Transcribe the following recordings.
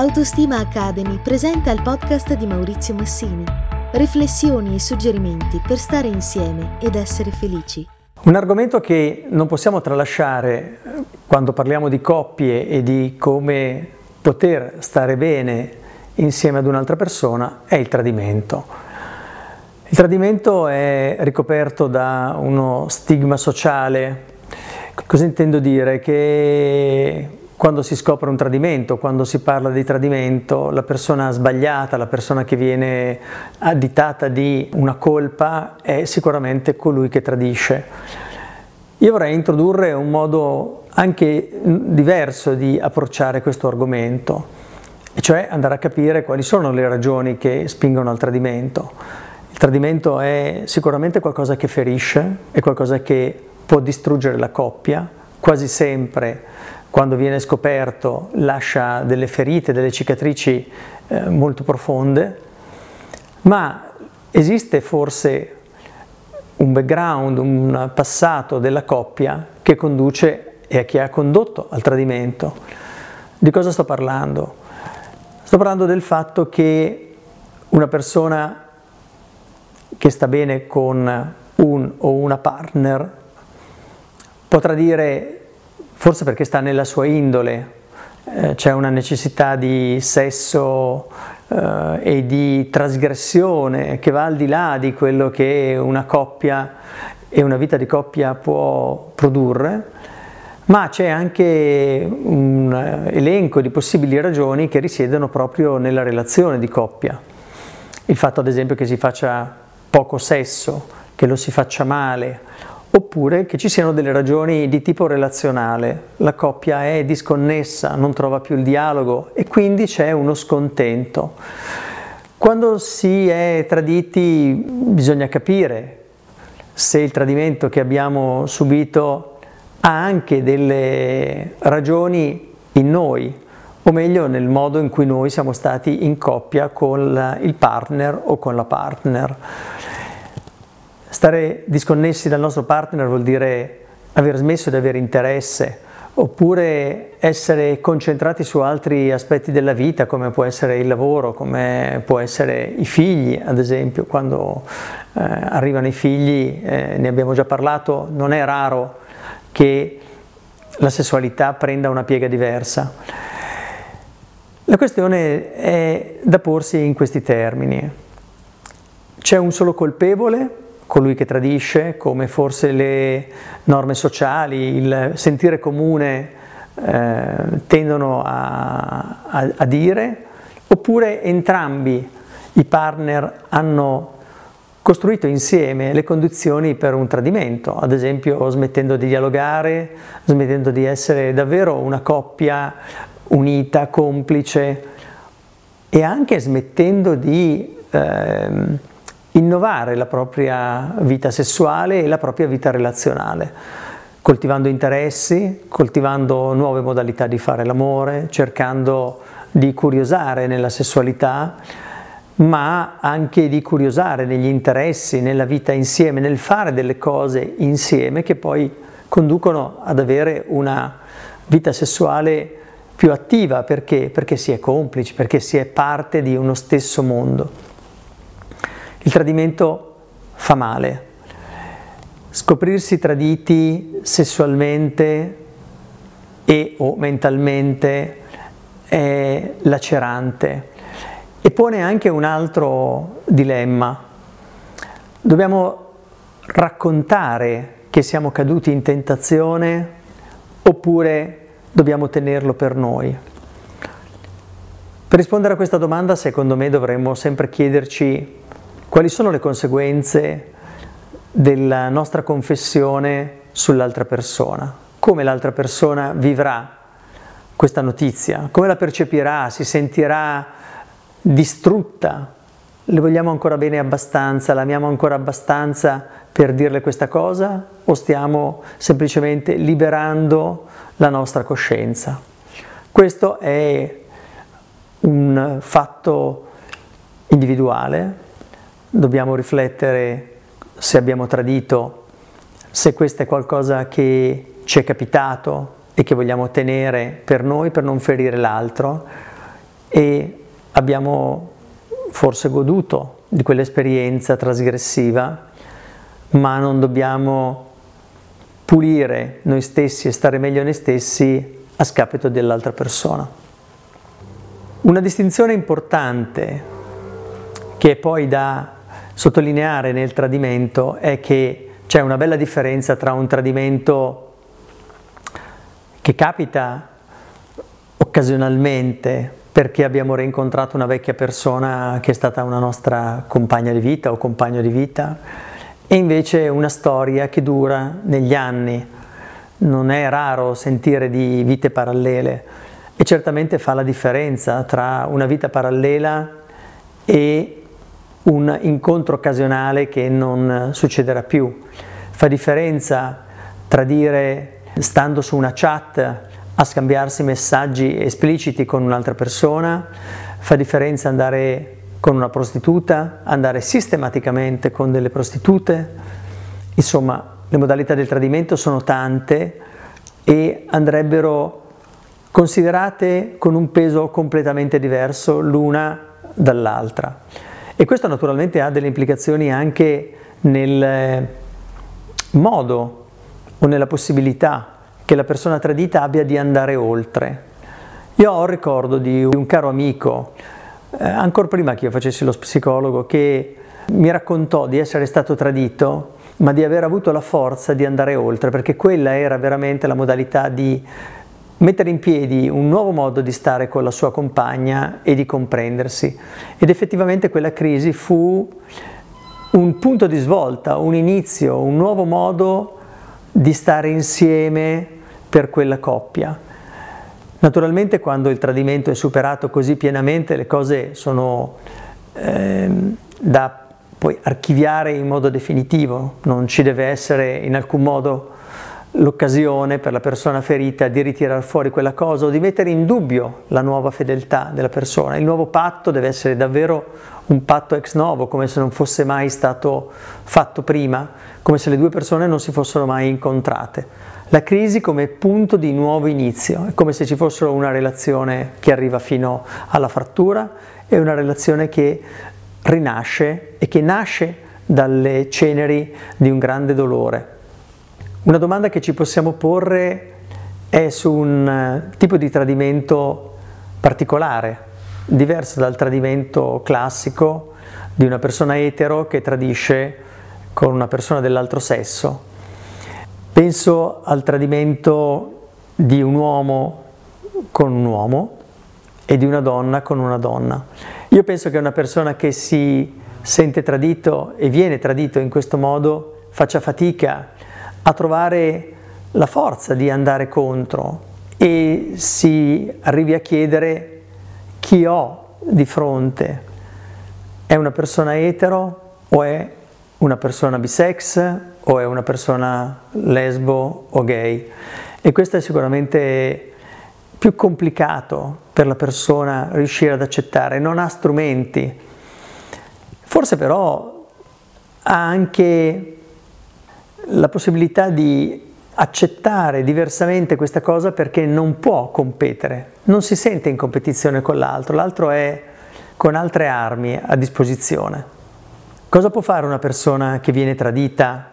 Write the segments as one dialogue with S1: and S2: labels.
S1: Autostima Academy presenta il podcast di Maurizio Massini. Riflessioni e suggerimenti per stare insieme ed essere felici.
S2: Un argomento che non possiamo tralasciare quando parliamo di coppie e di come poter stare bene insieme ad un'altra persona è il tradimento. Il tradimento è ricoperto da uno stigma sociale. Cosa intendo dire? Che quando si scopre un tradimento, quando si parla di tradimento, la persona sbagliata, la persona che viene additata di una colpa è sicuramente colui che tradisce. Io vorrei introdurre un modo anche diverso di approcciare questo argomento, cioè andare a capire quali sono le ragioni che spingono al tradimento. Il tradimento è sicuramente qualcosa che ferisce, è qualcosa che può distruggere la coppia, quasi sempre quando viene scoperto lascia delle ferite, delle cicatrici eh, molto profonde, ma esiste forse un background, un passato della coppia che conduce e che ha condotto al tradimento. Di cosa sto parlando? Sto parlando del fatto che una persona che sta bene con un o una partner potrà dire forse perché sta nella sua indole, eh, c'è una necessità di sesso eh, e di trasgressione che va al di là di quello che una coppia e una vita di coppia può produrre, ma c'è anche un elenco di possibili ragioni che risiedono proprio nella relazione di coppia. Il fatto ad esempio che si faccia poco sesso, che lo si faccia male, oppure che ci siano delle ragioni di tipo relazionale, la coppia è disconnessa, non trova più il dialogo e quindi c'è uno scontento. Quando si è traditi bisogna capire se il tradimento che abbiamo subito ha anche delle ragioni in noi, o meglio nel modo in cui noi siamo stati in coppia con il partner o con la partner. Stare disconnessi dal nostro partner vuol dire aver smesso di avere interesse oppure essere concentrati su altri aspetti della vita come può essere il lavoro, come può essere i figli, ad esempio quando eh, arrivano i figli, eh, ne abbiamo già parlato, non è raro che la sessualità prenda una piega diversa. La questione è da porsi in questi termini. C'è un solo colpevole colui che tradisce, come forse le norme sociali, il sentire comune eh, tendono a, a, a dire, oppure entrambi i partner hanno costruito insieme le condizioni per un tradimento, ad esempio smettendo di dialogare, smettendo di essere davvero una coppia unita, complice e anche smettendo di eh, innovare la propria vita sessuale e la propria vita relazionale, coltivando interessi, coltivando nuove modalità di fare l'amore, cercando di curiosare nella sessualità, ma anche di curiosare negli interessi, nella vita insieme, nel fare delle cose insieme che poi conducono ad avere una vita sessuale più attiva perché? Perché si è complici, perché si è parte di uno stesso mondo. Il tradimento fa male. Scoprirsi traditi sessualmente e o mentalmente è lacerante e pone anche un altro dilemma. Dobbiamo raccontare che siamo caduti in tentazione oppure dobbiamo tenerlo per noi? Per rispondere a questa domanda, secondo me, dovremmo sempre chiederci quali sono le conseguenze della nostra confessione sull'altra persona? Come l'altra persona vivrà questa notizia? Come la percepirà? Si sentirà distrutta? Le vogliamo ancora bene abbastanza? L'amiamo ancora abbastanza per dirle questa cosa? O stiamo semplicemente liberando la nostra coscienza? Questo è un fatto individuale, dobbiamo riflettere se abbiamo tradito, se questo è qualcosa che ci è capitato e che vogliamo tenere per noi per non ferire l'altro e abbiamo forse goduto di quell'esperienza trasgressiva, ma non dobbiamo pulire noi stessi e stare meglio noi stessi a scapito dell'altra persona. Una distinzione importante che è poi da sottolineare nel tradimento è che c'è una bella differenza tra un tradimento che capita occasionalmente perché abbiamo rincontrato una vecchia persona che è stata una nostra compagna di vita o compagno di vita e invece una storia che dura negli anni. Non è raro sentire di vite parallele e certamente fa la differenza tra una vita parallela e un incontro occasionale che non succederà più. Fa differenza tra dire stando su una chat a scambiarsi messaggi espliciti con un'altra persona, fa differenza andare con una prostituta, andare sistematicamente con delle prostitute, insomma le modalità del tradimento sono tante e andrebbero considerate con un peso completamente diverso l'una dall'altra. E questo naturalmente ha delle implicazioni anche nel modo o nella possibilità che la persona tradita abbia di andare oltre. Io ho il ricordo di un caro amico, eh, ancora prima che io facessi lo psicologo, che mi raccontò di essere stato tradito, ma di aver avuto la forza di andare oltre, perché quella era veramente la modalità di mettere in piedi un nuovo modo di stare con la sua compagna e di comprendersi. Ed effettivamente quella crisi fu un punto di svolta, un inizio, un nuovo modo di stare insieme per quella coppia. Naturalmente quando il tradimento è superato così pienamente le cose sono eh, da poi archiviare in modo definitivo, non ci deve essere in alcun modo l'occasione per la persona ferita di ritirare fuori quella cosa o di mettere in dubbio la nuova fedeltà della persona. Il nuovo patto deve essere davvero un patto ex novo, come se non fosse mai stato fatto prima, come se le due persone non si fossero mai incontrate. La crisi come punto di nuovo inizio, è come se ci fosse una relazione che arriva fino alla frattura e una relazione che rinasce e che nasce dalle ceneri di un grande dolore. Una domanda che ci possiamo porre è su un eh, tipo di tradimento particolare, diverso dal tradimento classico di una persona etero che tradisce con una persona dell'altro sesso. Penso al tradimento di un uomo con un uomo e di una donna con una donna. Io penso che una persona che si sente tradito e viene tradito in questo modo faccia fatica a trovare la forza di andare contro e si arrivi a chiedere chi ho di fronte. È una persona etero o è una persona bisex o è una persona lesbo o gay? E questo è sicuramente più complicato per la persona riuscire ad accettare, non ha strumenti. Forse però ha anche la possibilità di accettare diversamente questa cosa perché non può competere, non si sente in competizione con l'altro, l'altro è con altre armi a disposizione. Cosa può fare una persona che viene tradita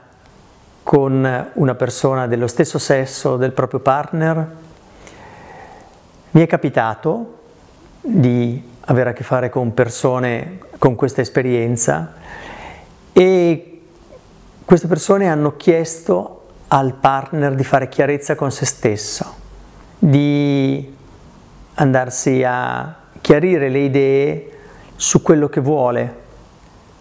S2: con una persona dello stesso sesso del proprio partner? Mi è capitato di avere a che fare con persone con questa esperienza e queste persone hanno chiesto al partner di fare chiarezza con se stesso, di andarsi a chiarire le idee su quello che vuole,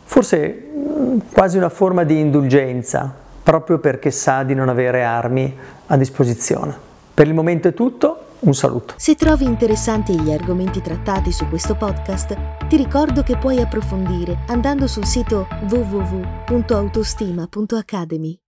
S2: forse mm, quasi una forma di indulgenza, proprio perché sa di non avere armi a disposizione. Per il momento è tutto, un saluto.
S1: Se trovi interessanti gli argomenti trattati su questo podcast, ti ricordo che puoi approfondire andando sul sito www.autostima.academy.